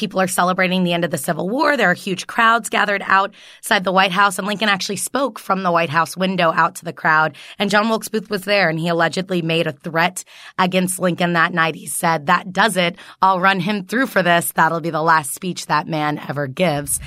people are celebrating the end of the Civil War. There are huge crowds gathered outside the White House, and Lincoln actually spoke from the White House window out to the crowd. And John Wilkes Booth was there, and he allegedly made a threat against Lincoln that night. He said, That does it. I'll run him through for this. That'll be the last speech that man ever gives.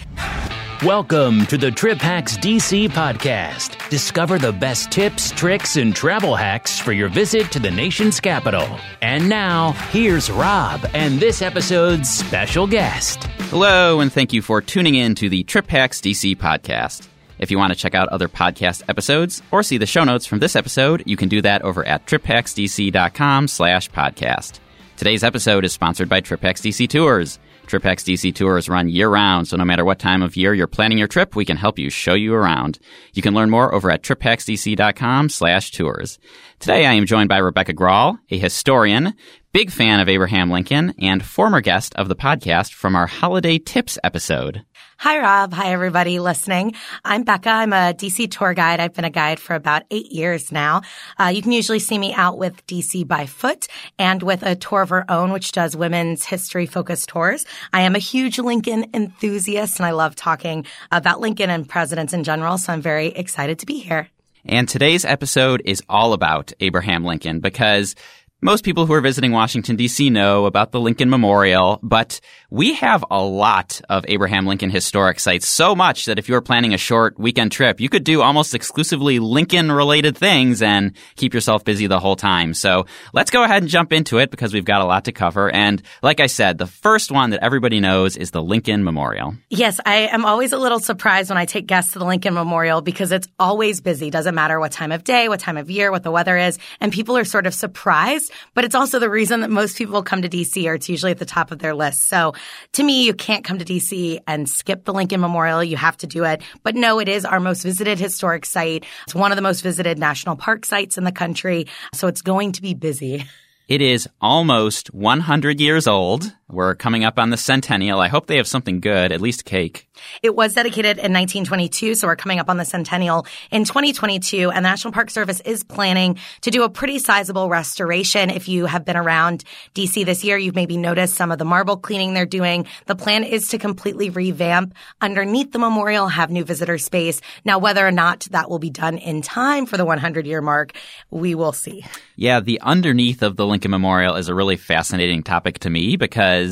Welcome to the Trip Hacks DC podcast. Discover the best tips, tricks, and travel hacks for your visit to the nation's capital. And now, here's Rob and this episode's special guest. Hello, and thank you for tuning in to the Trip Hacks DC podcast. If you want to check out other podcast episodes or see the show notes from this episode, you can do that over at triphacksdc.com slash podcast. Today's episode is sponsored by TripHacks DC Tours. TripHacks DC tours run year round, so no matter what time of year you're planning your trip, we can help you show you around. You can learn more over at triphacksdc.com slash tours. Today I am joined by Rebecca Grahl, a historian, big fan of Abraham Lincoln, and former guest of the podcast from our holiday tips episode. Hi, Rob. Hi, everybody listening. I'm Becca. I'm a DC tour guide. I've been a guide for about eight years now. Uh, you can usually see me out with DC by foot and with a tour of our own, which does women's history focused tours. I am a huge Lincoln enthusiast and I love talking about Lincoln and presidents in general. So I'm very excited to be here. And today's episode is all about Abraham Lincoln because most people who are visiting Washington, D.C. know about the Lincoln Memorial, but we have a lot of Abraham Lincoln historic sites, so much that if you were planning a short weekend trip, you could do almost exclusively Lincoln related things and keep yourself busy the whole time. So let's go ahead and jump into it because we've got a lot to cover. And like I said, the first one that everybody knows is the Lincoln Memorial. Yes, I am always a little surprised when I take guests to the Lincoln Memorial because it's always busy. Doesn't matter what time of day, what time of year, what the weather is. And people are sort of surprised but it's also the reason that most people come to DC or it's usually at the top of their list. So to me, you can't come to DC and skip the Lincoln Memorial. You have to do it. But no, it is our most visited historic site. It's one of the most visited national park sites in the country. So it's going to be busy. It is almost 100 years old. We're coming up on the centennial. I hope they have something good, at least cake. It was dedicated in 1922, so we're coming up on the centennial in 2022, and the National Park Service is planning to do a pretty sizable restoration. If you have been around DC this year, you've maybe noticed some of the marble cleaning they're doing. The plan is to completely revamp underneath the memorial, have new visitor space. Now, whether or not that will be done in time for the 100 year mark, we will see. Yeah, the underneath of the Lincoln Memorial is a really fascinating topic to me because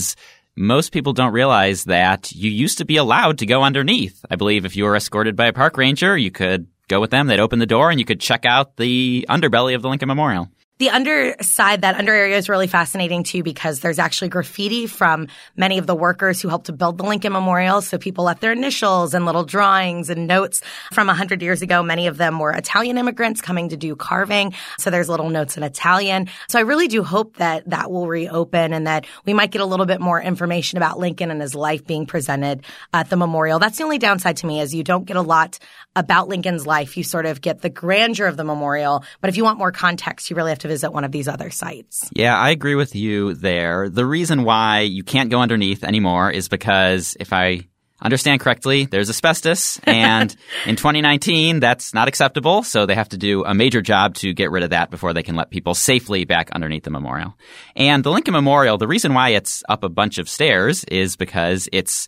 most people don't realize that you used to be allowed to go underneath. I believe if you were escorted by a park ranger, you could go with them. They'd open the door and you could check out the underbelly of the Lincoln Memorial. The underside, that under area is really fascinating too because there's actually graffiti from many of the workers who helped to build the Lincoln Memorial. So people left their initials and little drawings and notes from 100 years ago. Many of them were Italian immigrants coming to do carving. So there's little notes in Italian. So I really do hope that that will reopen and that we might get a little bit more information about Lincoln and his life being presented at the memorial. That's the only downside to me is you don't get a lot about Lincoln's life. You sort of get the grandeur of the memorial. But if you want more context, you really have to visit one of these other sites. Yeah, I agree with you there. The reason why you can't go underneath anymore is because if I understand correctly, there's asbestos, and in 2019, that's not acceptable. So they have to do a major job to get rid of that before they can let people safely back underneath the memorial. And the Lincoln Memorial, the reason why it's up a bunch of stairs is because it's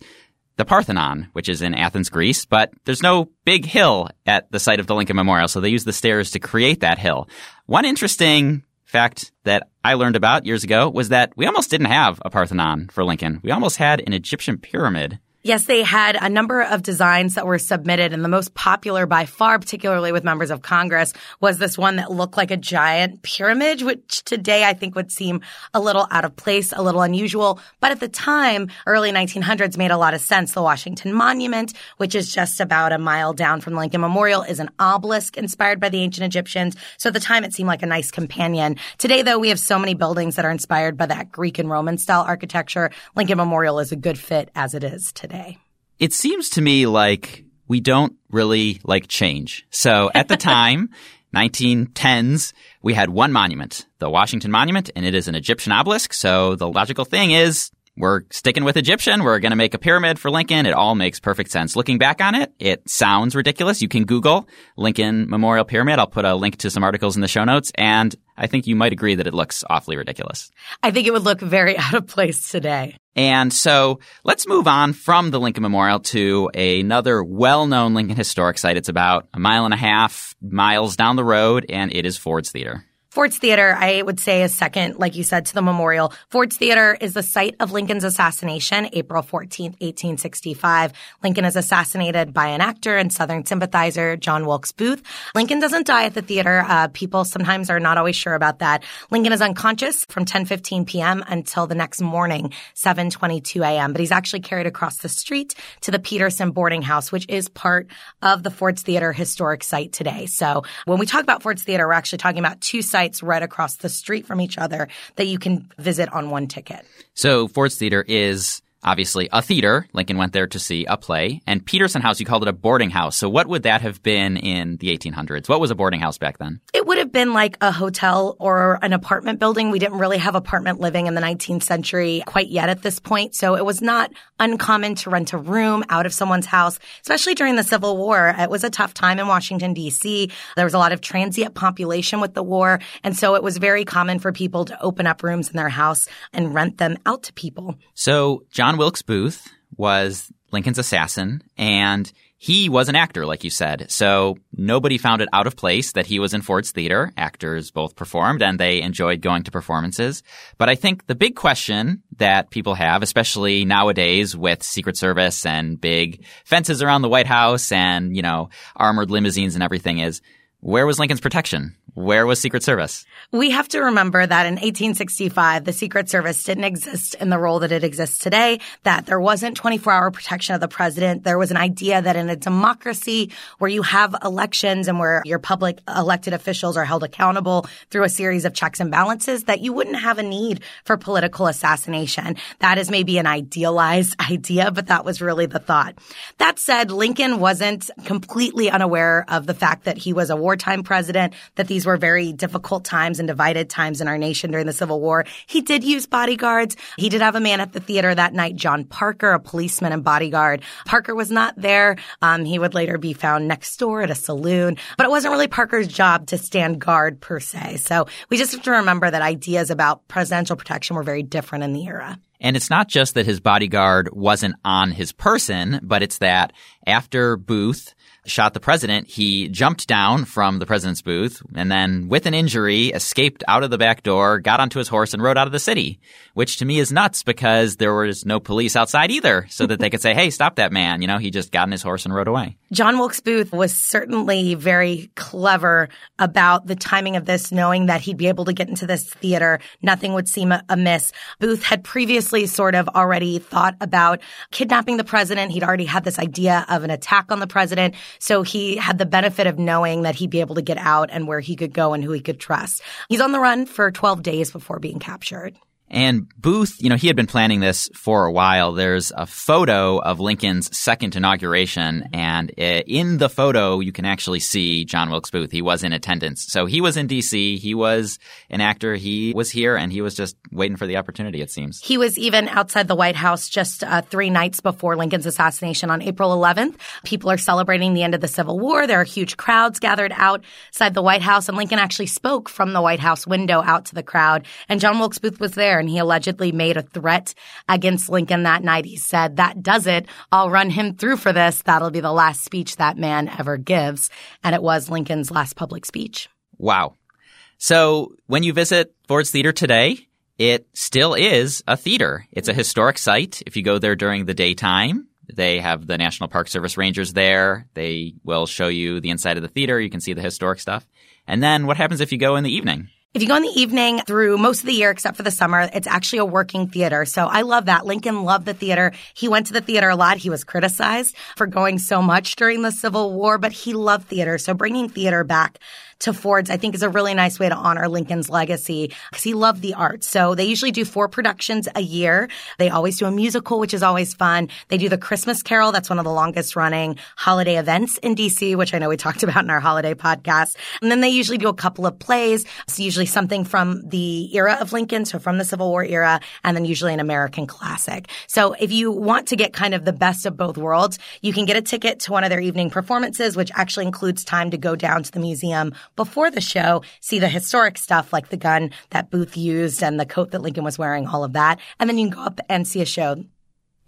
the Parthenon, which is in Athens, Greece, but there's no big hill at the site of the Lincoln Memorial, so they use the stairs to create that hill. One interesting fact that I learned about years ago was that we almost didn't have a Parthenon for Lincoln. We almost had an Egyptian pyramid. Yes, they had a number of designs that were submitted, and the most popular by far, particularly with members of Congress, was this one that looked like a giant pyramid, which today I think would seem a little out of place, a little unusual. But at the time, early 1900s made a lot of sense. The Washington Monument, which is just about a mile down from the Lincoln Memorial, is an obelisk inspired by the ancient Egyptians. So at the time, it seemed like a nice companion. Today, though, we have so many buildings that are inspired by that Greek and Roman style architecture. Lincoln Memorial is a good fit as it is today today? It seems to me like we don't really like change. So at the time, 1910s, we had one monument, the Washington Monument, and it is an Egyptian obelisk. So the logical thing is we're sticking with Egyptian. We're going to make a pyramid for Lincoln. It all makes perfect sense. Looking back on it, it sounds ridiculous. You can Google Lincoln Memorial Pyramid. I'll put a link to some articles in the show notes. And I think you might agree that it looks awfully ridiculous. I think it would look very out of place today. And so let's move on from the Lincoln Memorial to another well-known Lincoln historic site. It's about a mile and a half miles down the road, and it is Ford's Theater. Ford's Theater, I would say, is second, like you said, to the memorial. Ford's Theater is the site of Lincoln's assassination, April 14th, 1865. Lincoln is assassinated by an actor and Southern sympathizer, John Wilkes Booth. Lincoln doesn't die at the theater. Uh, people sometimes are not always sure about that. Lincoln is unconscious from 10:15 p.m. until the next morning, 7:22 a.m. But he's actually carried across the street to the Petersen boarding house, which is part of the Ford's Theater historic site today. So when we talk about Ford's Theater, we're actually talking about two sites sites right across the street from each other that you can visit on one ticket. So Ford's Theater is obviously a theater. Lincoln went there to see a play. And Petersen House, you called it a boarding house. So what would that have been in the 1800s? What was a boarding house back then? It would have been like a hotel or an apartment building. We didn't really have apartment living in the 19th century quite yet at this point. So it was not uncommon to rent a room out of someone's house, especially during the Civil War. It was a tough time in Washington, D.C. There was a lot of transient population with the war. And so it was very common for people to open up rooms in their house and rent them out to people. So John John Wilkes Booth was Lincoln's assassin, and he was an actor, like you said. So nobody found it out of place that he was in Ford's Theater. Actors both performed and they enjoyed going to performances. But I think the big question that people have, especially nowadays with Secret Service and big fences around the White House and, you know, armored limousines and everything is, where was Lincoln's protection? Where was Secret Service? We have to remember that in 1865, the Secret Service didn't exist in the role that it exists today, that there wasn't 24 hour protection of the president. There was an idea that in a democracy where you have elections and where your public elected officials are held accountable through a series of checks and balances, that you wouldn't have a need for political assassination. That is maybe an idealized idea, but that was really the thought. That said, Lincoln wasn't completely unaware of the fact that he was a wartime president, that these these were very difficult times and divided times in our nation during the Civil War. He did use bodyguards. He did have a man at the theater that night, John Parker, a policeman and bodyguard. Parker was not there. Um, he would later be found next door at a saloon, but it wasn't really Parker's job to stand guard per se. So we just have to remember that ideas about presidential protection were very different in the era. And it's not just that his bodyguard wasn't on his person, but it's that after Booth shot the president, he jumped down from the president's booth and then, with an injury, escaped out of the back door, got onto his horse, and rode out of the city. Which to me is nuts because there was no police outside either, so that they could say, "Hey, stop that man!" You know, he just got on his horse and rode away. John Wilkes Booth was certainly very clever about the timing of this, knowing that he'd be able to get into this theater, nothing would seem amiss. Booth had previously sort of already thought about kidnapping the president. He'd already had this idea of an attack on the president. So he had the benefit of knowing that he'd be able to get out and where he could go and who he could trust. He's on the run for 12 days before being captured. And Booth, you know, he had been planning this for a while. There's a photo of Lincoln's second inauguration, and in the photo, you can actually see John Wilkes Booth. He was in attendance. So he was in D.C., he was an actor, he was here, and he was just waiting for the opportunity, it seems. He was even outside the White House just uh, three nights before Lincoln's assassination on April 11th. People are celebrating the end of the Civil War. There are huge crowds gathered outside the White House, and Lincoln actually spoke from the White House window out to the crowd, and John Wilkes Booth was there and he allegedly made a threat against Lincoln that night. He said, that does it. I'll run him through for this. That'll be the last speech that man ever gives. And it was Lincoln's last public speech. Wow. So when you visit Ford's Theater today, it still is a theater. It's a historic site. If you go there during the daytime, they have the National Park Service rangers there. They will show you the inside of the theater. You can see the historic stuff. And then what happens if you go in the evening? If you go in the evening through most of the year, except for the summer, it's actually a working theater. So I love that. Lincoln loved the theater. He went to the theater a lot. He was criticized for going so much during the Civil War, but he loved theater. So bringing theater back to Ford's, I think is a really nice way to honor Lincoln's legacy because he loved the arts. So they usually do four productions a year. They always do a musical, which is always fun. They do the Christmas Carol. That's one of the longest running holiday events in DC, which I know we talked about in our holiday podcast. And then they usually do a couple of plays. It's usually something from the era of Lincoln. So from the Civil War era and then usually an American classic. So if you want to get kind of the best of both worlds, you can get a ticket to one of their evening performances, which actually includes time to go down to the museum before the show, see the historic stuff like the gun that Booth used and the coat that Lincoln was wearing, all of that. And then you can go up and see a show.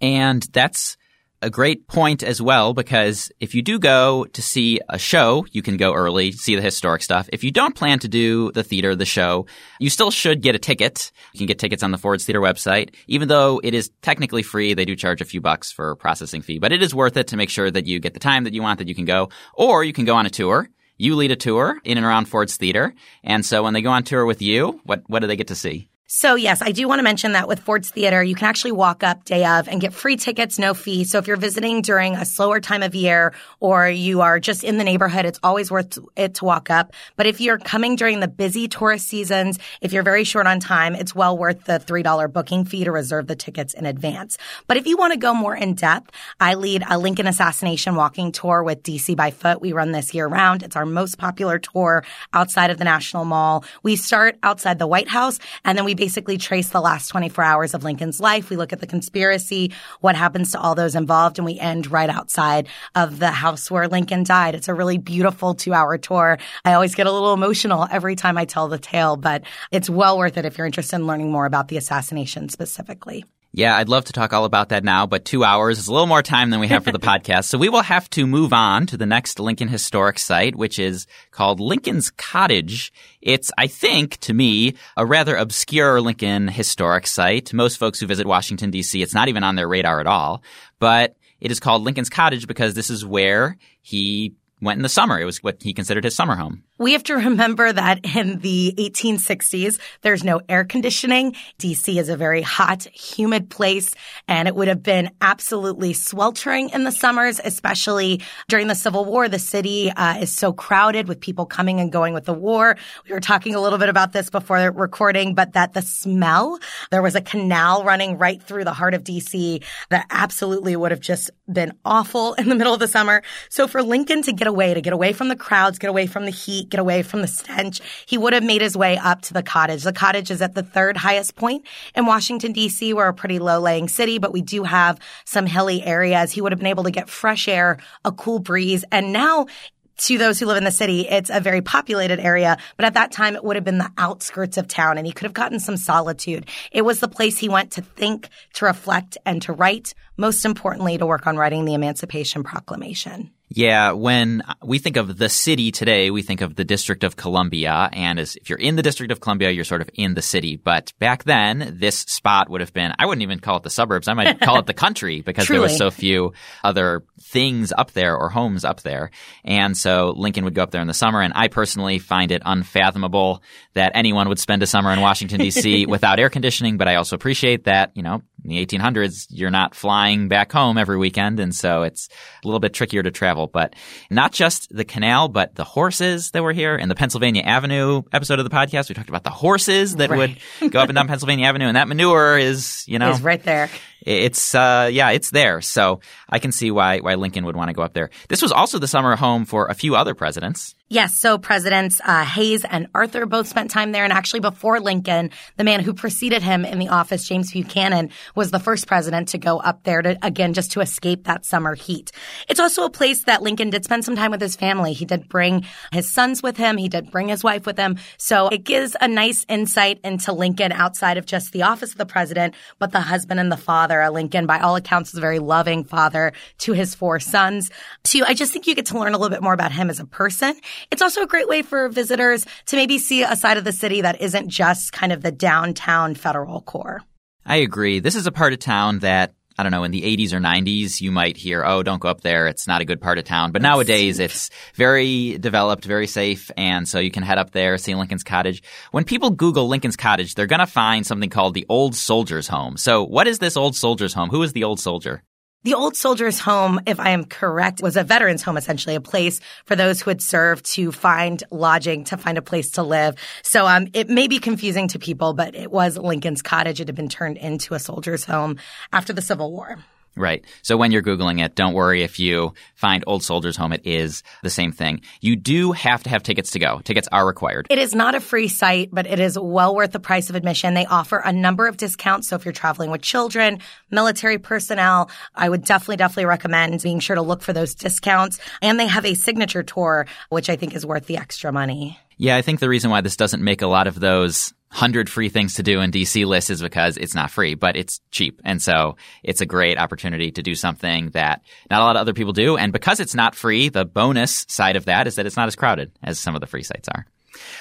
And that's a great point as well because if you do go to see a show, you can go early, see the historic stuff. If you don't plan to do the theater, the show, you still should get a ticket. You can get tickets on the Ford's Theater website. Even though it is technically free, they do charge a few bucks for processing fee, but it is worth it to make sure that you get the time that you want that you can go. Or you can go on a tour. You lead a tour in and around Ford's Theater. And so when they go on tour with you, what, what do they get to see? So yes, I do want to mention that with Ford's Theater, you can actually walk up day of and get free tickets, no fee. So if you're visiting during a slower time of year or you are just in the neighborhood, it's always worth it to walk up. But if you're coming during the busy tourist seasons, if you're very short on time, it's well worth the $3 booking fee to reserve the tickets in advance. But if you want to go more in depth, I lead a Lincoln assassination walking tour with DC by foot. We run this year round. It's our most popular tour outside of the National Mall. We start outside the White House and then we basically trace the last 24 hours of Lincoln's life. We look at the conspiracy, what happens to all those involved, and we end right outside of the house where Lincoln died. It's a really beautiful two hour tour. I always get a little emotional every time I tell the tale, but it's well worth it if you're interested in learning more about the assassination specifically. Yeah, I'd love to talk all about that now, but two hours is a little more time than we have for the podcast. So we will have to move on to the next Lincoln historic site, which is called Lincoln's Cottage. It's, I think, to me, a rather obscure Lincoln historic site. Most folks who visit Washington, D.C., it's not even on their radar at all. But it is called Lincoln's Cottage because this is where he went in the summer. It was what he considered his summer home. We have to remember that in the 1860s, there's no air conditioning. DC is a very hot, humid place, and it would have been absolutely sweltering in the summers, especially during the Civil War. The city uh, is so crowded with people coming and going with the war. We were talking a little bit about this before recording, but that the smell, there was a canal running right through the heart of DC that absolutely would have just been awful in the middle of the summer. So for Lincoln to get away, to get away from the crowds, get away from the heat, get away from the stench, he would have made his way up to the cottage. The cottage is at the third highest point in Washington, D.C. We're a pretty low laying city, but we do have some hilly areas. He would have been able to get fresh air, a cool breeze. And now to those who live in the city, it's a very populated area, but at that time it would have been the outskirts of town and he could have gotten some solitude. It was the place he went to think, to reflect, and to write, most importantly, to work on writing the Emancipation Proclamation. Yeah, when we think of the city today, we think of the District of Columbia. And as if you're in the District of Columbia, you're sort of in the city. But back then, this spot would have been, I wouldn't even call it the suburbs. I might call it the country because there was so few other things up there or homes up there. And so Lincoln would go up there in the summer. And I personally find it unfathomable that anyone would spend a summer in Washington, D.C. without air conditioning. But I also appreciate that, you know, in the 1800s, you're not flying back home every weekend. And so it's a little bit trickier to travel. But not just the canal, but the horses that were here. In the Pennsylvania Avenue episode of the podcast, we talked about the horses that right. would go up and down Pennsylvania Avenue. And that manure is, you know, is right there it's uh, yeah, it's there. So I can see why why Lincoln would want to go up there. This was also the summer home for a few other presidents. Yes, so Presidents uh, Hayes and Arthur both spent time there, and actually before Lincoln, the man who preceded him in the office, James Buchanan, was the first president to go up there to again just to escape that summer heat. It's also a place that Lincoln did spend some time with his family. He did bring his sons with him. He did bring his wife with him. So it gives a nice insight into Lincoln outside of just the office of the president, but the husband and the father. Lincoln, by all accounts, is a very loving father to his four sons. To I just think you get to learn a little bit more about him as a person. It's also a great way for visitors to maybe see a side of the city that isn't just kind of the downtown federal core. I agree. This is a part of town that I don't know, in the 80s or 90s, you might hear, oh, don't go up there. It's not a good part of town. But nowadays, it's very developed, very safe. And so you can head up there, see Lincoln's Cottage. When people Google Lincoln's Cottage, they're going to find something called the Old Soldier's Home. So what is this Old Soldier's Home? Who is the Old Soldier? The Old Soldiers Home, if I am correct, was a veterans home, essentially a place for those who had served to find lodging, to find a place to live. So um, it may be confusing to people, but it was Lincoln's cottage. It had been turned into a soldier's home after the Civil War. Right. So when you're Googling it, don't worry if you find Old Soldiers Home. It is the same thing. You do have to have tickets to go. Tickets are required. It is not a free site, but it is well worth the price of admission. They offer a number of discounts. So if you're traveling with children, military personnel, I would definitely, definitely recommend being sure to look for those discounts. And they have a signature tour, which I think is worth the extra money. Yeah, I think the reason why this doesn't make a lot of those 100 free things to do in DC list is because it's not free, but it's cheap. And so it's a great opportunity to do something that not a lot of other people do. And because it's not free, the bonus side of that is that it's not as crowded as some of the free sites are.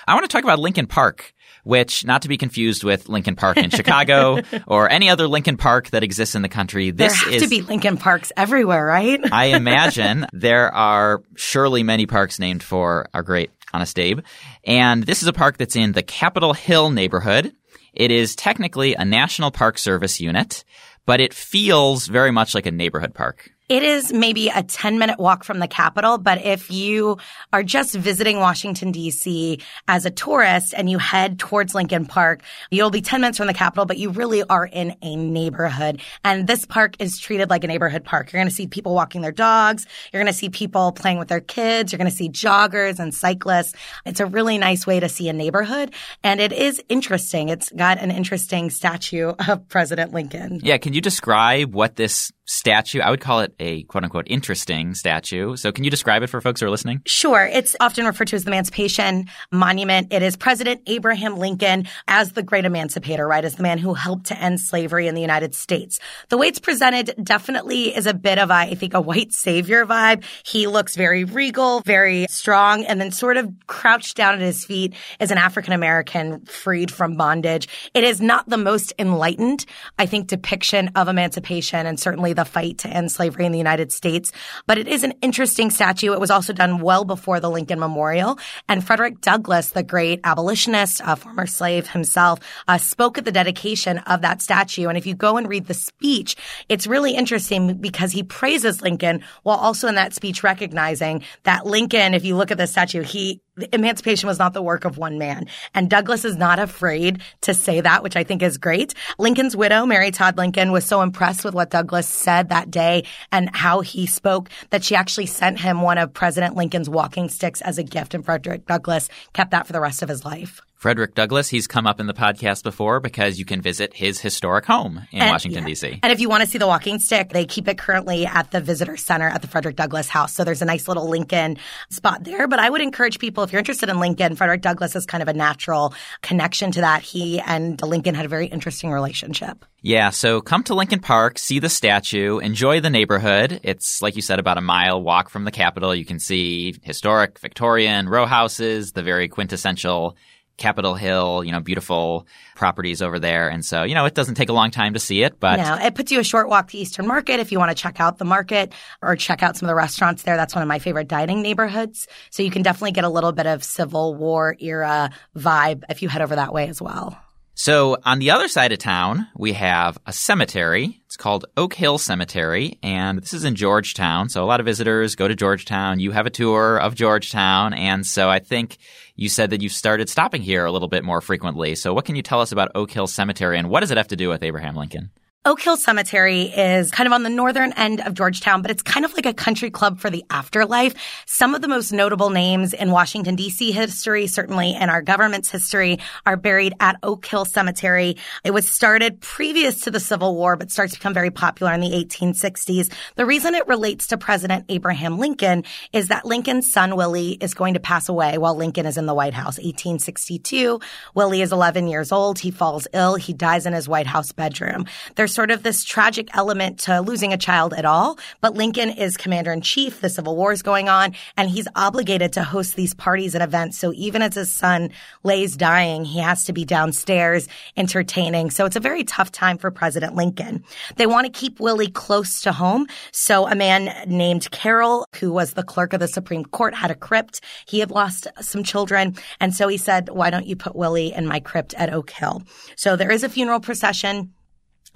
I want to talk about Lincoln Park, which not to be confused with Lincoln Park in Chicago or any other Lincoln Park that exists in the country. This there have is, to be Lincoln Parks everywhere, right? I imagine there are surely many parks named for our great Honest Abe. And this is a park that's in the Capitol Hill neighborhood. It is technically a National Park Service unit, but it feels very much like a neighborhood park. It is maybe a 10 minute walk from the Capitol, but if you are just visiting Washington DC as a tourist and you head towards Lincoln Park, you'll be 10 minutes from the Capitol, but you really are in a neighborhood. And this park is treated like a neighborhood park. You're going to see people walking their dogs. You're going to see people playing with their kids. You're going to see joggers and cyclists. It's a really nice way to see a neighborhood. And it is interesting. It's got an interesting statue of President Lincoln. Yeah. Can you describe what this statue. I would call it a quote unquote interesting statue. So can you describe it for folks who are listening? Sure. It's often referred to as the Emancipation Monument. It is President Abraham Lincoln as the great emancipator, right? As the man who helped to end slavery in the United States. The way it's presented definitely is a bit of, a, I think, a white savior vibe. He looks very regal, very strong, and then sort of crouched down at his feet as an African American freed from bondage. It is not the most enlightened, I think, depiction of emancipation and certainly the fight to end slavery in the United States. But it is an interesting statue. It was also done well before the Lincoln Memorial. And Frederick Douglass, the great abolitionist, a former slave himself, uh, spoke at the dedication of that statue. And if you go and read the speech, it's really interesting because he praises Lincoln while also in that speech recognizing that Lincoln, if you look at the statue, he emancipation was not the work of one man. And Douglass is not afraid to say that, which I think is great. Lincoln's widow, Mary Todd Lincoln, was so impressed with what Douglass said that day and how he spoke that she actually sent him one of President Lincoln's walking sticks as a gift. And Frederick Douglass kept that for the rest of his life. Frederick Douglass, he's come up in the podcast before because you can visit his historic home in and, Washington, yeah. D.C. And if you want to see the walking stick, they keep it currently at the visitor center at the Frederick Douglass House. So there's a nice little Lincoln spot there. But I would encourage people, if you're interested in Lincoln, Frederick Douglass is kind of a natural connection to that. He and Lincoln had a very interesting relationship. Yeah, so come to Lincoln Park, see the statue, enjoy the neighborhood. It's, like you said, about a mile walk from the Capitol. You can see historic Victorian row houses, the very quintessential Capitol Hill, you know, beautiful properties over there. And so, you know, it doesn't take a long time to see it, but. No, it puts you a short walk to Eastern Market if you want to check out the market or check out some of the restaurants there. That's one of my favorite dining neighborhoods. So you can definitely get a little bit of Civil War era vibe if you head over that way as well. So on the other side of town, we have a cemetery. It's called Oak Hill Cemetery, and this is in Georgetown. So a lot of visitors go to Georgetown. You have a tour of Georgetown, and so I think you said that you've started stopping here a little bit more frequently. So what can you tell us about Oak Hill Cemetery, and what does it have to do with Abraham Lincoln? Oak Hill Cemetery is kind of on the northern end of Georgetown, but it's kind of like a country club for the afterlife. Some of the most notable names in Washington DC history, certainly in our government's history, are buried at Oak Hill Cemetery. It was started previous to the Civil War, but starts to become very popular in the 1860s. The reason it relates to President Abraham Lincoln is that Lincoln's son Willie is going to pass away while Lincoln is in the White House. 1862. Willie is 11 years old. He falls ill. He dies in his White House bedroom. There's sort of this tragic element to losing a child at all. But Lincoln is commander in chief. The Civil War is going on and he's obligated to host these parties and events. So even as his son lays dying, he has to be downstairs entertaining. So it's a very tough time for President Lincoln. They want to keep Willie close to home. So a man named Carroll, who was the clerk of the Supreme Court, had a crypt. He had lost some children. And so he said, why don't you put Willie in my crypt at Oak Hill? So there is a funeral procession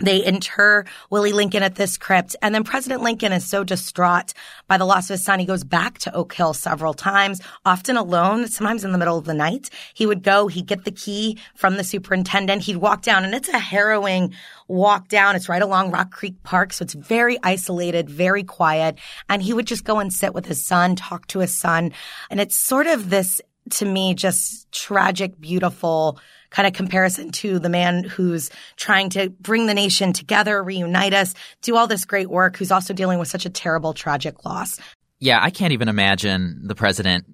They inter Willie Lincoln at this crypt. And then President Lincoln is so distraught by the loss of his son. He goes back to Oak Hill several times, often alone, sometimes in the middle of the night. He would go, he'd get the key from the superintendent. He'd walk down and it's a harrowing walk down. It's right along Rock Creek Park. So it's very isolated, very quiet. And he would just go and sit with his son, talk to his son. And it's sort of this, to me, just tragic, beautiful, kind of comparison to the man who's trying to bring the nation together, reunite us, do all this great work, who's also dealing with such a terrible, tragic loss. Yeah, I can't even imagine the president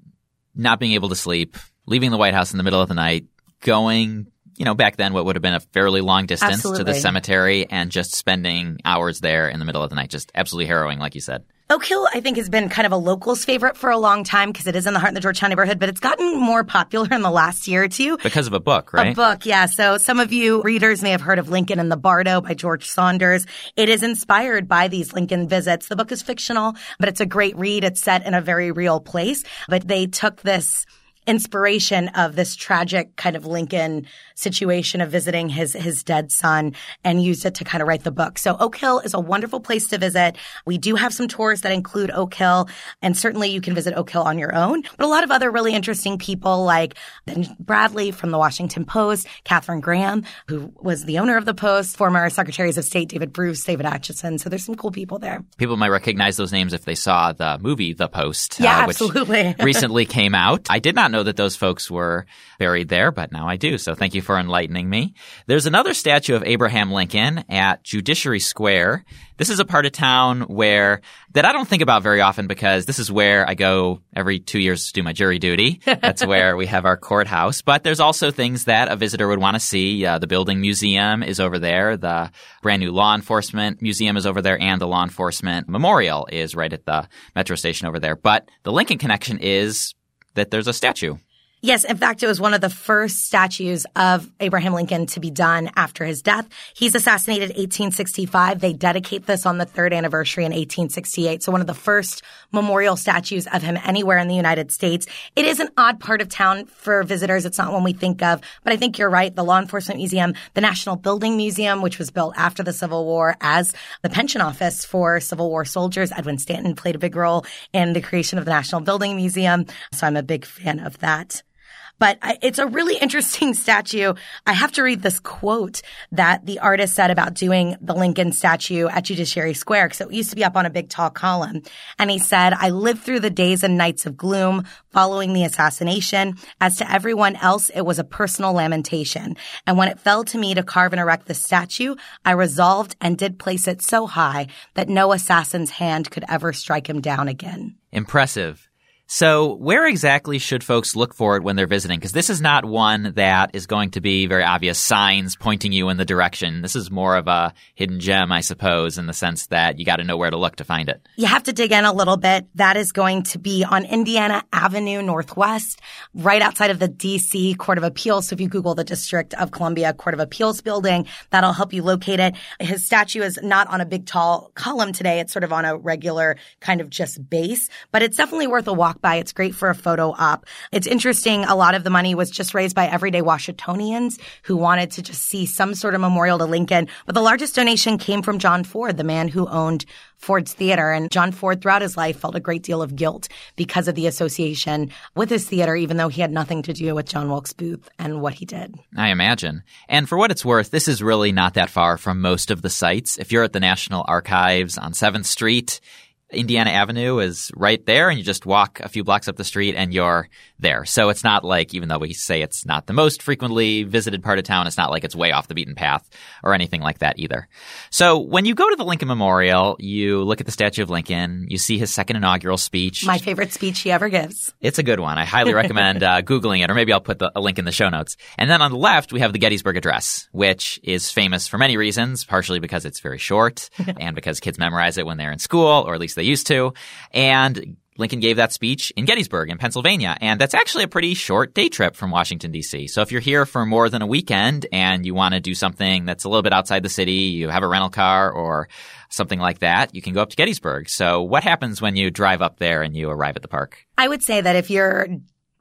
not being able to sleep, leaving the White House in the middle of the night, going, you know, back then what would have been a fairly long distance Absolutely. to the cemetery and just spending hours there in the middle of the night. Just absolutely harrowing, like you said. Oak Hill, I think, has been kind of a locals favorite for a long time because it is in the heart of the Georgetown neighborhood, but it's gotten more popular in the last year or two. Because of a book, right? A book, yeah. So some of you readers may have heard of Lincoln in the Bardo by George Saunders. It is inspired by these Lincoln visits. The book is fictional, but it's a great read. It's set in a very real place, but they took this inspiration of this tragic kind of Lincoln situation of visiting his his dead son and used it to kind of write the book. So Oak Hill is a wonderful place to visit. We do have some tours that include Oak Hill, and certainly you can visit Oak Hill on your own. But a lot of other really interesting people like Ben Bradlee from the Washington Post, Katharine Graham, who was the owner of the Post, former Secretaries of State David Bruce, David Atchison. So there's some cool people there. People might recognize those names if they saw the movie The Post, Yeah, uh, which absolutely. recently came out. I did not know that those folks were buried there, but now I do. So thank you for enlightening me. There's another statue of Abraham Lincoln at Judiciary Square. This is a part of town where that I don't think about very often because this is where I go every two years to do my jury duty. That's where we have our courthouse. But there's also things that a visitor would want to see. Uh, the building museum is over there. The brand new law enforcement museum is over there, and the law enforcement memorial is right at the metro station over there. But the Lincoln connection is that there's a statue. Yes, in fact, it was one of the first statues of Abraham Lincoln to be done after his death. He's assassinated 1865. They dedicate this on the third anniversary in 1868. So one of the first memorial statues of him anywhere in the United States. It is an odd part of town for visitors. It's not one we think of, but I think you're right. The Law Enforcement Museum, the National Building Museum, which was built after the Civil War as the pension office for Civil War soldiers. Edwin Stanton played a big role in the creation of the National Building Museum. So I'm a big fan of that. But I, it's a really interesting statue. I have to read this quote that the artist said about doing the Lincoln statue at Judiciary Square because it used to be up on a big tall column. And he said, I lived through the days and nights of gloom following the assassination. As to everyone else, it was a personal lamentation. And when it fell to me to carve and erect the statue, I resolved and did place it so high that no assassin's hand could ever strike him down again. Impressive. So, where exactly should folks look for it when they're visiting? Because this is not one that is going to be very obvious signs pointing you in the direction. This is more of a hidden gem, I suppose, in the sense that you got to know where to look to find it. You have to dig in a little bit. That is going to be on Indiana Avenue Northwest, right outside of the DC Court of Appeals. So if you Google the District of Columbia Court of Appeals building, that'll help you locate it. His statue is not on a big tall column today. It's sort of on a regular kind of just base, but it's definitely worth a walk by. It's great for a photo op. It's interesting. A lot of the money was just raised by everyday Washingtonians who wanted to just see some sort of memorial to Lincoln. But the largest donation came from John Ford, the man who owned Ford's Theater. And John Ford, throughout his life, felt a great deal of guilt because of the association with his theater, even though he had nothing to do with John Wilkes Booth and what he did. I imagine. And for what it's worth, this is really not that far from most of the sites. If you're at the National Archives on 7th Street, Indiana Avenue is right there, and you just walk a few blocks up the street and you're there. So it's not like, even though we say it's not the most frequently visited part of town, it's not like it's way off the beaten path or anything like that either. So when you go to the Lincoln Memorial, you look at the statue of Lincoln, you see his second inaugural speech. My favorite speech he ever gives. It's a good one. I highly recommend uh, Googling it, or maybe I'll put the, a link in the show notes. And then on the left, we have the Gettysburg Address, which is famous for many reasons, partially because it's very short and because kids memorize it when they're in school, or at least they used to. And Lincoln gave that speech in Gettysburg in Pennsylvania, and that's actually a pretty short day trip from Washington, D.C. So if you're here for more than a weekend and you want to do something that's a little bit outside the city, you have a rental car or something like that, you can go up to Gettysburg. So what happens when you drive up there and you arrive at the park? I would say that if you're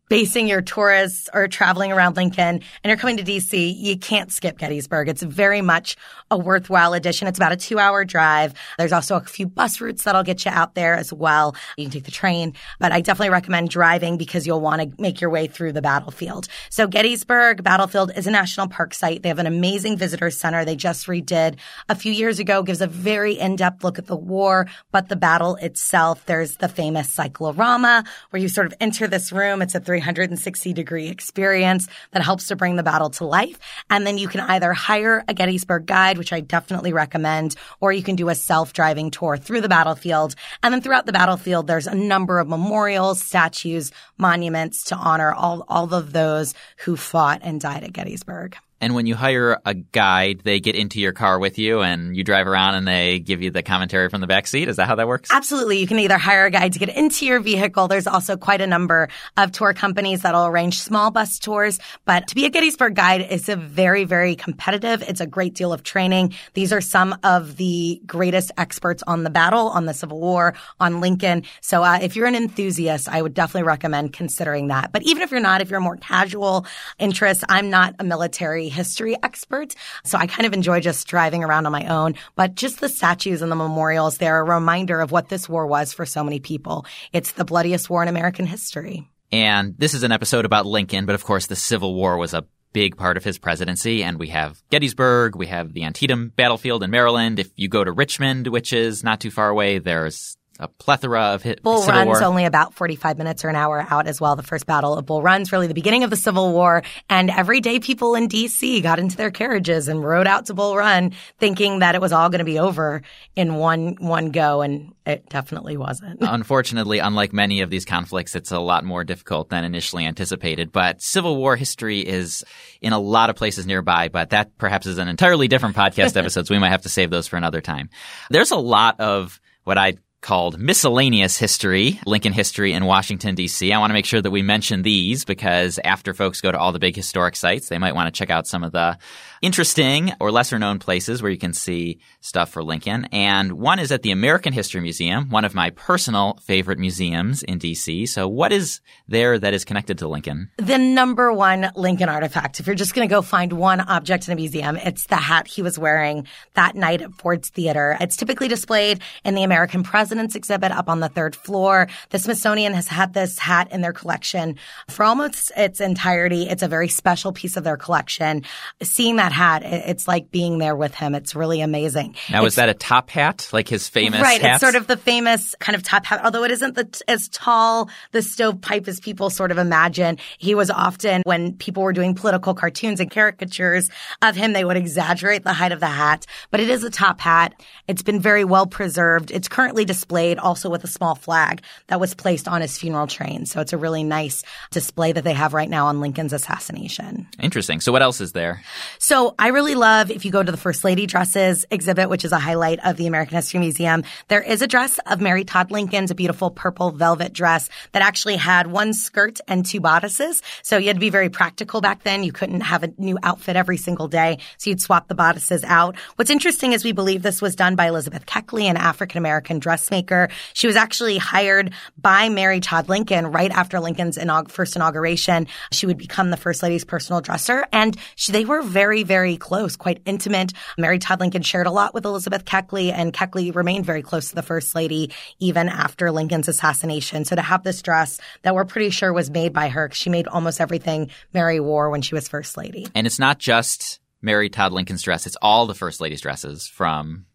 basing your tourists or traveling around Lincoln and you're coming to DC, you can't skip Gettysburg. It's very much a worthwhile addition. It's about a two hour drive. There's also a few bus routes that'll get you out there as well. You can take the train, but I definitely recommend driving because you'll want to make your way through the battlefield. So Gettysburg Battlefield is a national park site. They have an amazing visitor center. They just redid a few years ago, gives a very in-depth look at the war, but the battle itself. There's the famous cyclorama where you sort of enter this room. It's a 360 degree experience that helps to bring the battle to life. And then you can either hire a Gettysburg guide, which I definitely recommend, or you can do a self-driving tour through the battlefield. And then throughout the battlefield, there's a number of memorials, statues, monuments to honor all, all of those who fought and died at Gettysburg. And when you hire a guide, they get into your car with you and you drive around and they give you the commentary from the back seat. Is that how that works? Absolutely. You can either hire a guide to get into your vehicle. There's also quite a number of tour companies that'll arrange small bus tours. But to be a Gettysburg guide is a very, very competitive. It's a great deal of training. These are some of the greatest experts on the battle, on the Civil War, on Lincoln. So uh, if you're an enthusiast, I would definitely recommend considering that. But even if you're not, if you're more casual interest, I'm not a military history expert. So I kind of enjoy just driving around on my own. But just the statues and the memorials, they're a reminder of what this war was for so many people. It's the bloodiest war in American history. And this is an episode about Lincoln, but of course the Civil War was a big part of his presidency. And we have Gettysburg, we have the Antietam battlefield in Maryland. If you go to Richmond, which is not too far away, there's a plethora of hit, Bull Civil Run's War. only about 45 minutes or an hour out as well. The first battle of Bull Run's really the beginning of the Civil War. And everyday people in DC got into their carriages and rode out to Bull Run thinking that it was all going to be over in one, one go. And it definitely wasn't. Unfortunately, unlike many of these conflicts, it's a lot more difficult than initially anticipated. But Civil War history is in a lot of places nearby, but that perhaps is an entirely different podcast episode, so we might have to save those for another time. There's a lot of what I called Miscellaneous History, Lincoln History in Washington, D.C. I want to make sure that we mention these because after folks go to all the big historic sites, they might want to check out some of the interesting or lesser known places where you can see stuff for Lincoln. And one is at the American History Museum, one of my personal favorite museums in D.C. So what is there that is connected to Lincoln? The number one Lincoln artifact. If you're just going to go find one object in a museum, it's the hat he was wearing that night at Ford's Theater. It's typically displayed in the American Exhibit up on the third floor. The Smithsonian has had this hat in their collection for almost its entirety. It's a very special piece of their collection. Seeing that hat, it's like being there with him. It's really amazing. Now, it's, is that a top hat, like his famous Right, hats? it's sort of the famous kind of top hat, although it isn't the, as tall, the stovepipe as people sort of imagine. He was often, when people were doing political cartoons and caricatures of him, they would exaggerate the height of the hat, but it is a top hat. It's been very well preserved. It's currently displayed also with a small flag that was placed on his funeral train. So it's a really nice display that they have right now on Lincoln's assassination. Interesting. So what else is there? So I really love if you go to the First Lady dresses exhibit, which is a highlight of the American History Museum, there is a dress of Mary Todd Lincoln's, a beautiful purple velvet dress that actually had one skirt and two bodices. So you had to be very practical back then. You couldn't have a new outfit every single day. So you'd swap the bodices out. What's interesting is we believe this was done by Elizabeth Keckley, an African American dressmaker. She was actually hired by Mary Todd Lincoln right after Lincoln's inaug- first inauguration. She would become the First Lady's personal dresser and she, they were very, very close, quite intimate. Mary Todd Lincoln shared a lot with Elizabeth Keckley and Keckley remained very close to the First Lady even after Lincoln's assassination. So to have this dress that we're pretty sure was made by her, she made almost everything Mary wore when she was First Lady. And it's not just Mary Todd Lincoln's dress; it's all the First Lady's dresses from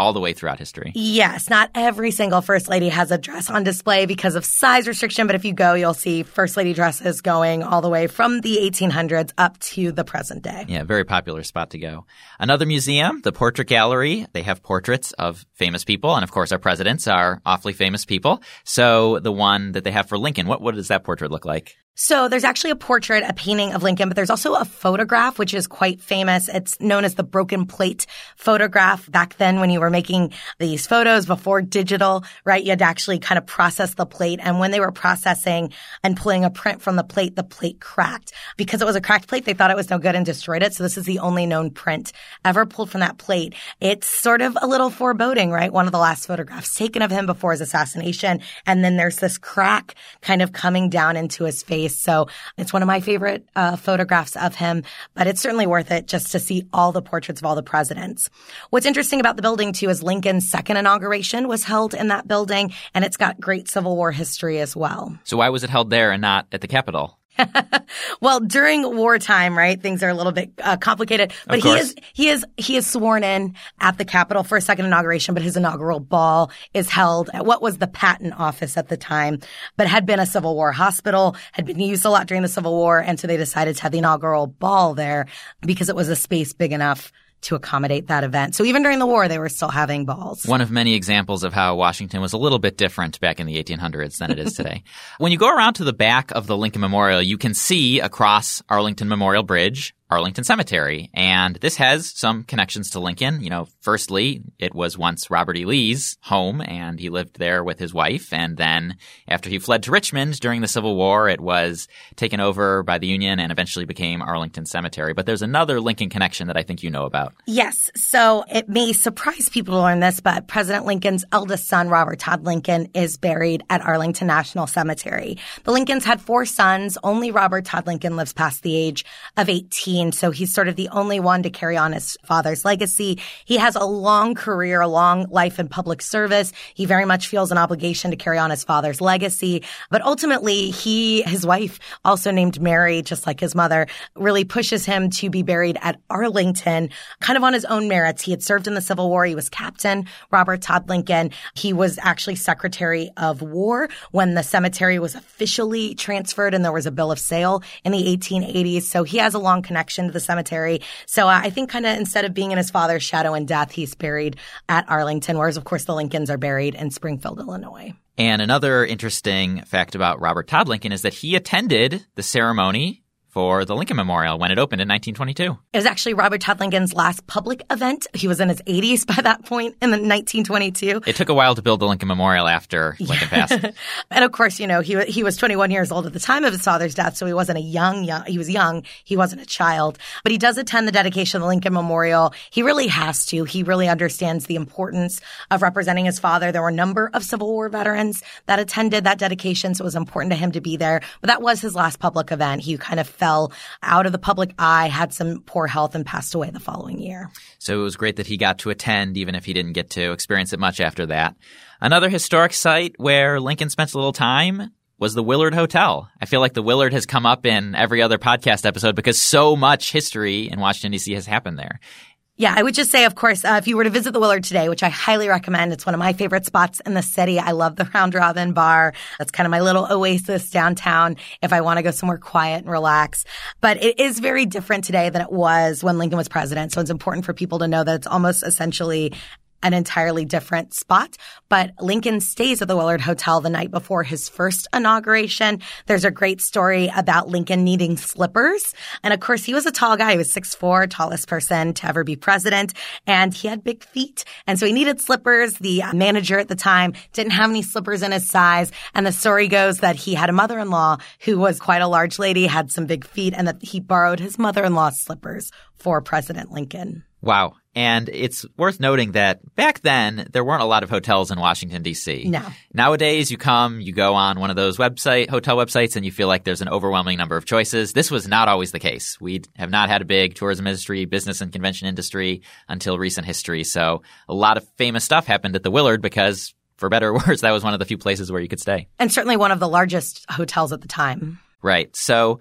all the way throughout history. Yes, not every single First Lady has a dress on display because of size restriction, but if you go, you'll see First Lady dresses going all the way from the 1800s up to the present day. Yeah, very popular spot to go. Another museum, the Portrait Gallery. They have portraits of famous people, and of course, our presidents are awfully famous people. So the one that they have for Lincoln, what what does that portrait look like? So there's actually a portrait, a painting of Lincoln, but there's also a photograph, which is quite famous. It's known as the broken plate photograph. Back then, when you were making these photos before digital, right, you had to actually kind of process the plate. And when they were processing and pulling a print from the plate, the plate cracked. Because it was a cracked plate, they thought it was no good and destroyed it. So this is the only known print ever pulled from that plate. It's sort of a little foreboding, right? One of the last photographs taken of him before his assassination. And then there's this crack kind of coming down into his face So it's one of my favorite uh, photographs of him, but it's certainly worth it just to see all the portraits of all the presidents. What's interesting about the building too is Lincoln's second inauguration was held in that building and it's got great Civil War history as well. So why was it held there and not at the Capitol? well, during wartime, right, things are a little bit uh, complicated. But he is he is he is sworn in at the Capitol for a second inauguration. But his inaugural ball is held at what was the Patent Office at the time, but had been a Civil War hospital, had been used a lot during the Civil War, and so they decided to have the inaugural ball there because it was a space big enough to accommodate that event. So even during the war, they were still having balls. One of many examples of how Washington was a little bit different back in the 1800s than it is today. when you go around to the back of the Lincoln Memorial, you can see across Arlington Memorial Bridge Arlington Cemetery. And this has some connections to Lincoln. You know, firstly, it was once Robert E. Lee's home and he lived there with his wife. And then after he fled to Richmond during the Civil War, it was taken over by the Union and eventually became Arlington Cemetery. But there's another Lincoln connection that I think you know about. Yes. So it may surprise people to learn this, but President Lincoln's eldest son, Robert Todd Lincoln, is buried at Arlington National Cemetery. The Lincolns had four sons. Only Robert Todd Lincoln lives past the age of 18. So he's sort of the only one to carry on his father's legacy. He has a long career, a long life in public service. He very much feels an obligation to carry on his father's legacy. But ultimately, he, his wife, also named Mary, just like his mother, really pushes him to be buried at Arlington, kind of on his own merits. He had served in the Civil War. He was Captain Robert Todd Lincoln. He was actually Secretary of War when the cemetery was officially transferred and there was a bill of sale in the 1880s. So he has a long connection connection to the cemetery. So uh, I think kind of instead of being in his father's shadow and death, he's buried at Arlington, whereas of course the Lincolns are buried in Springfield, Illinois. And another interesting fact about Robert Todd Lincoln is that he attended the ceremony for the Lincoln Memorial when it opened in 1922. It was actually Robert Todd Lincoln's last public event. He was in his 80s by that point in 1922. It took a while to build the Lincoln Memorial after Lincoln yeah. passed. and of course, you know, he he was 21 years old at the time of his father's death, so he wasn't a young, young he was young, he wasn't a child. But he does attend the dedication of the Lincoln Memorial. He really has to. He really understands the importance of representing his father. There were a number of Civil War veterans that attended that dedication, so it was important to him to be there. But that was his last public event. He kind of fell out of the public eye, had some poor health, and passed away the following year. So it was great that he got to attend, even if he didn't get to experience it much after that. Another historic site where Lincoln spent a little time was the Willard Hotel. I feel like the Willard has come up in every other podcast episode because so much history in Washington, D.C. has happened there. Yeah, I would just say, of course, uh, if you were to visit the Willard today, which I highly recommend, it's one of my favorite spots in the city. I love the Round Robin Bar. That's kind of my little oasis downtown if I want to go somewhere quiet and relax. But it is very different today than it was when Lincoln was president. So it's important for people to know that it's almost essentially an entirely different spot. But Lincoln stays at the Willard Hotel the night before his first inauguration. There's a great story about Lincoln needing slippers. And of course, he was a tall guy. He was 6'4", tallest person to ever be president. And he had big feet. And so he needed slippers. The manager at the time didn't have any slippers in his size. And the story goes that he had a mother-in-law who was quite a large lady, had some big feet, and that he borrowed his mother-in-law's slippers for President Lincoln. Wow. And it's worth noting that back then there weren't a lot of hotels in Washington D.C. No. Nowadays you come, you go on one of those website hotel websites and you feel like there's an overwhelming number of choices. This was not always the case. We have not had a big tourism industry, business and convention industry until recent history. So a lot of famous stuff happened at the Willard because for better or worse that was one of the few places where you could stay. And certainly one of the largest hotels at the time. Right. So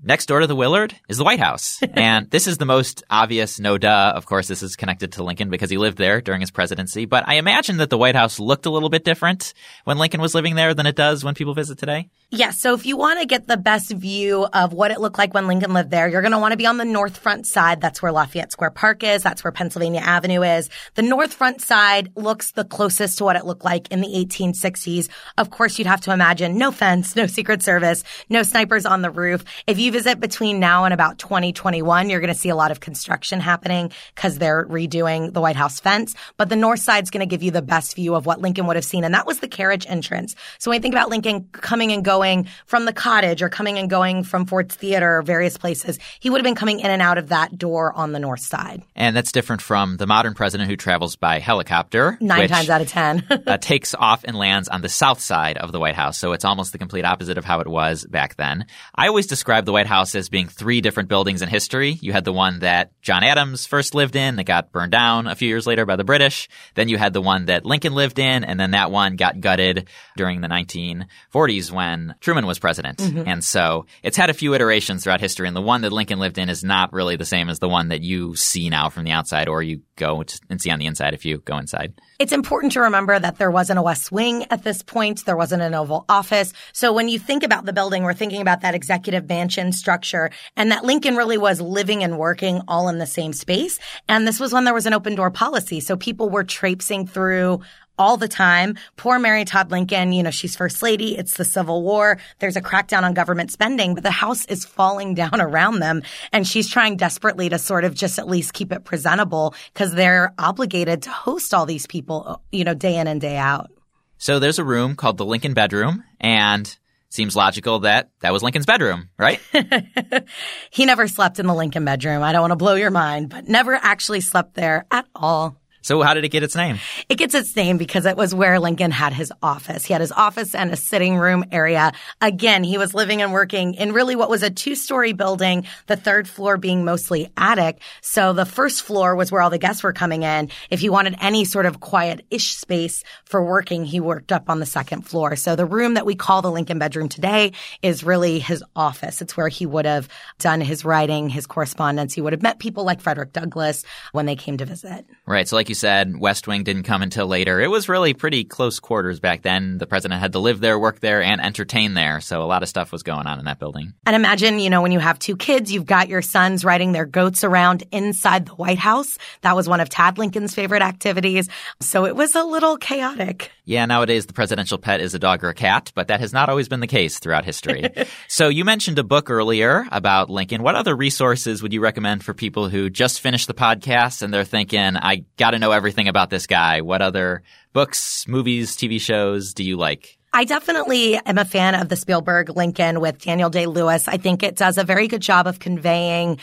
Next door to the Willard is the White House. and this is the most obvious no duh. Of course, this is connected to Lincoln because he lived there during his presidency. But I imagine that the White House looked a little bit different when Lincoln was living there than it does when people visit today. Yeah. So if you want to get the best view of what it looked like when Lincoln lived there, you're going to want to be on the north front side. That's where Lafayette Square Park is. That's where Pennsylvania Avenue is. The north front side looks the closest to what it looked like in the 1860s. Of course, you'd have to imagine no fence, no Secret Service, no snipers on the roof. If you you visit between now and about 2021, you're going to see a lot of construction happening because they're redoing the White House fence. But the north side's going to give you the best view of what Lincoln would have seen. And that was the carriage entrance. So when you think about Lincoln coming and going from the cottage or coming and going from Ford's Theater or various places, he would have been coming in and out of that door on the north side. And that's different from the modern president who travels by helicopter. Nine which, times out of 10. uh, takes off and lands on the south side of the White House. So it's almost the complete opposite of how it was back then. I always describe the White House as being three different buildings in history. You had the one that John Adams first lived in that got burned down a few years later by the British. Then you had the one that Lincoln lived in, and then that one got gutted during the 1940s when Truman was president. Mm-hmm. And so it's had a few iterations throughout history, and the one that Lincoln lived in is not really the same as the one that you see now from the outside or you go and see on the inside if you go inside. It's important to remember that there wasn't a West Wing at this point. There wasn't an Oval Office. So when you think about the building, we're thinking about that executive mansion structure and that Lincoln really was living and working all in the same space. And this was when there was an open door policy. So people were traipsing through all the time. Poor Mary Todd Lincoln, you know, she's first lady. It's the Civil War. There's a crackdown on government spending, but the house is falling down around them. And she's trying desperately to sort of just at least keep it presentable because they're obligated to host all these people, uh, you know, day in and day out. So there's a room called the Lincoln bedroom and seems logical that that was Lincoln's bedroom, right? he never slept in the Lincoln bedroom. I don't want to blow your mind, but never actually slept there at all. So how did it get its name? It gets its name because it was where Lincoln had his office. He had his office and a sitting room area. Again, he was living and working in really what was a two-story building, the third floor being mostly attic. So the first floor was where all the guests were coming in. If he wanted any sort of quiet-ish space for working, he worked up on the second floor. So the room that we call the Lincoln bedroom today is really his office. It's where he would have done his writing, his correspondence. He would have met people like Frederick Douglass when they came to visit. Right. So like you said, West Wing didn't come until later. It was really pretty close quarters back then. The president had to live there, work there, and entertain there. So a lot of stuff was going on in that building. And imagine, you know, when you have two kids, you've got your sons riding their goats around inside the White House. That was one of Tad Lincoln's favorite activities. So it was a little chaotic. Yeah, nowadays the presidential pet is a dog or a cat, but that has not always been the case throughout history. so you mentioned a book earlier about Lincoln. What other resources would you recommend for people who just finished the podcast and they're thinking, I got to know everything about this guy? What other books, movies, TV shows do you like? I definitely am a fan of the Spielberg Lincoln with Daniel Day Lewis. I think it does a very good job of conveying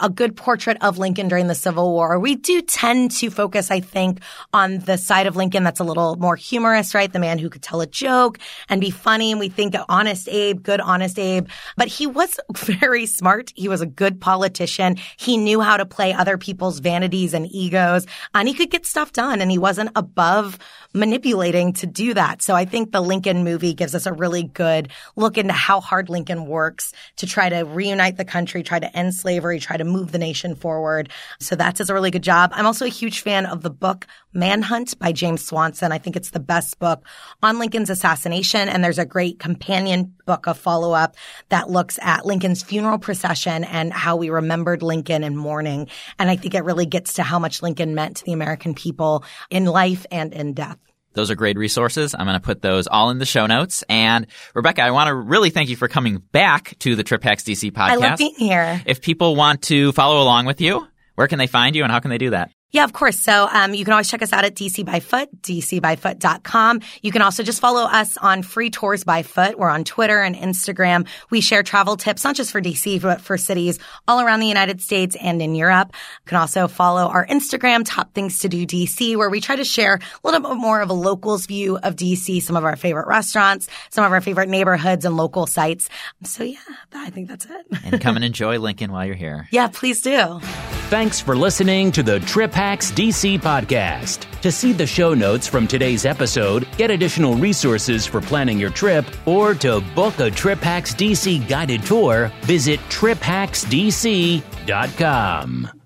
a good portrait of Lincoln during the Civil War. We do tend to focus, I think, on the side of Lincoln that's a little more humorous, right? The man who could tell a joke and be funny. And we think honest Abe, good honest Abe. But he was very smart. He was a good politician. He knew how to play other people's vanities and egos and he could get stuff done and he wasn't above manipulating to do that. So I think the Lincoln movie gives us a really good look into how hard Lincoln works to try to reunite the country, try to end slavery, try to move the nation forward. So that does a really good job. I'm also a huge fan of the book Manhunt by James Swanson. I think it's the best book on Lincoln's assassination. And there's a great companion book, a follow up that looks at Lincoln's funeral procession and how we remembered Lincoln in mourning. And I think it really gets to how much Lincoln meant to the American people in life and in death. Those are great resources. I'm going to put those all in the show notes. And Rebecca, I want to really thank you for coming back to the Trip Hacks DC podcast. I love being here. If people want to follow along with you, where can they find you and how can they do that? Yeah, of course. So um, you can always check us out at DC by Foot, dcbyfoot.com. You can also just follow us on Free Tours by Foot. We're on Twitter and Instagram. We share travel tips, not just for DC, but for cities all around the United States and in Europe. You can also follow our Instagram, Top Things to Do DC, where we try to share a little bit more of a locals view of DC, some of our favorite restaurants, some of our favorite neighborhoods and local sites. So yeah, I think that's it. and come and enjoy Lincoln while you're here. Yeah, please do. Thanks for listening to the Trip Hacks DC podcast. To see the show notes from today's episode, get additional resources for planning your trip, or to book a Trip Hacks DC guided tour, visit triphacksdc.com.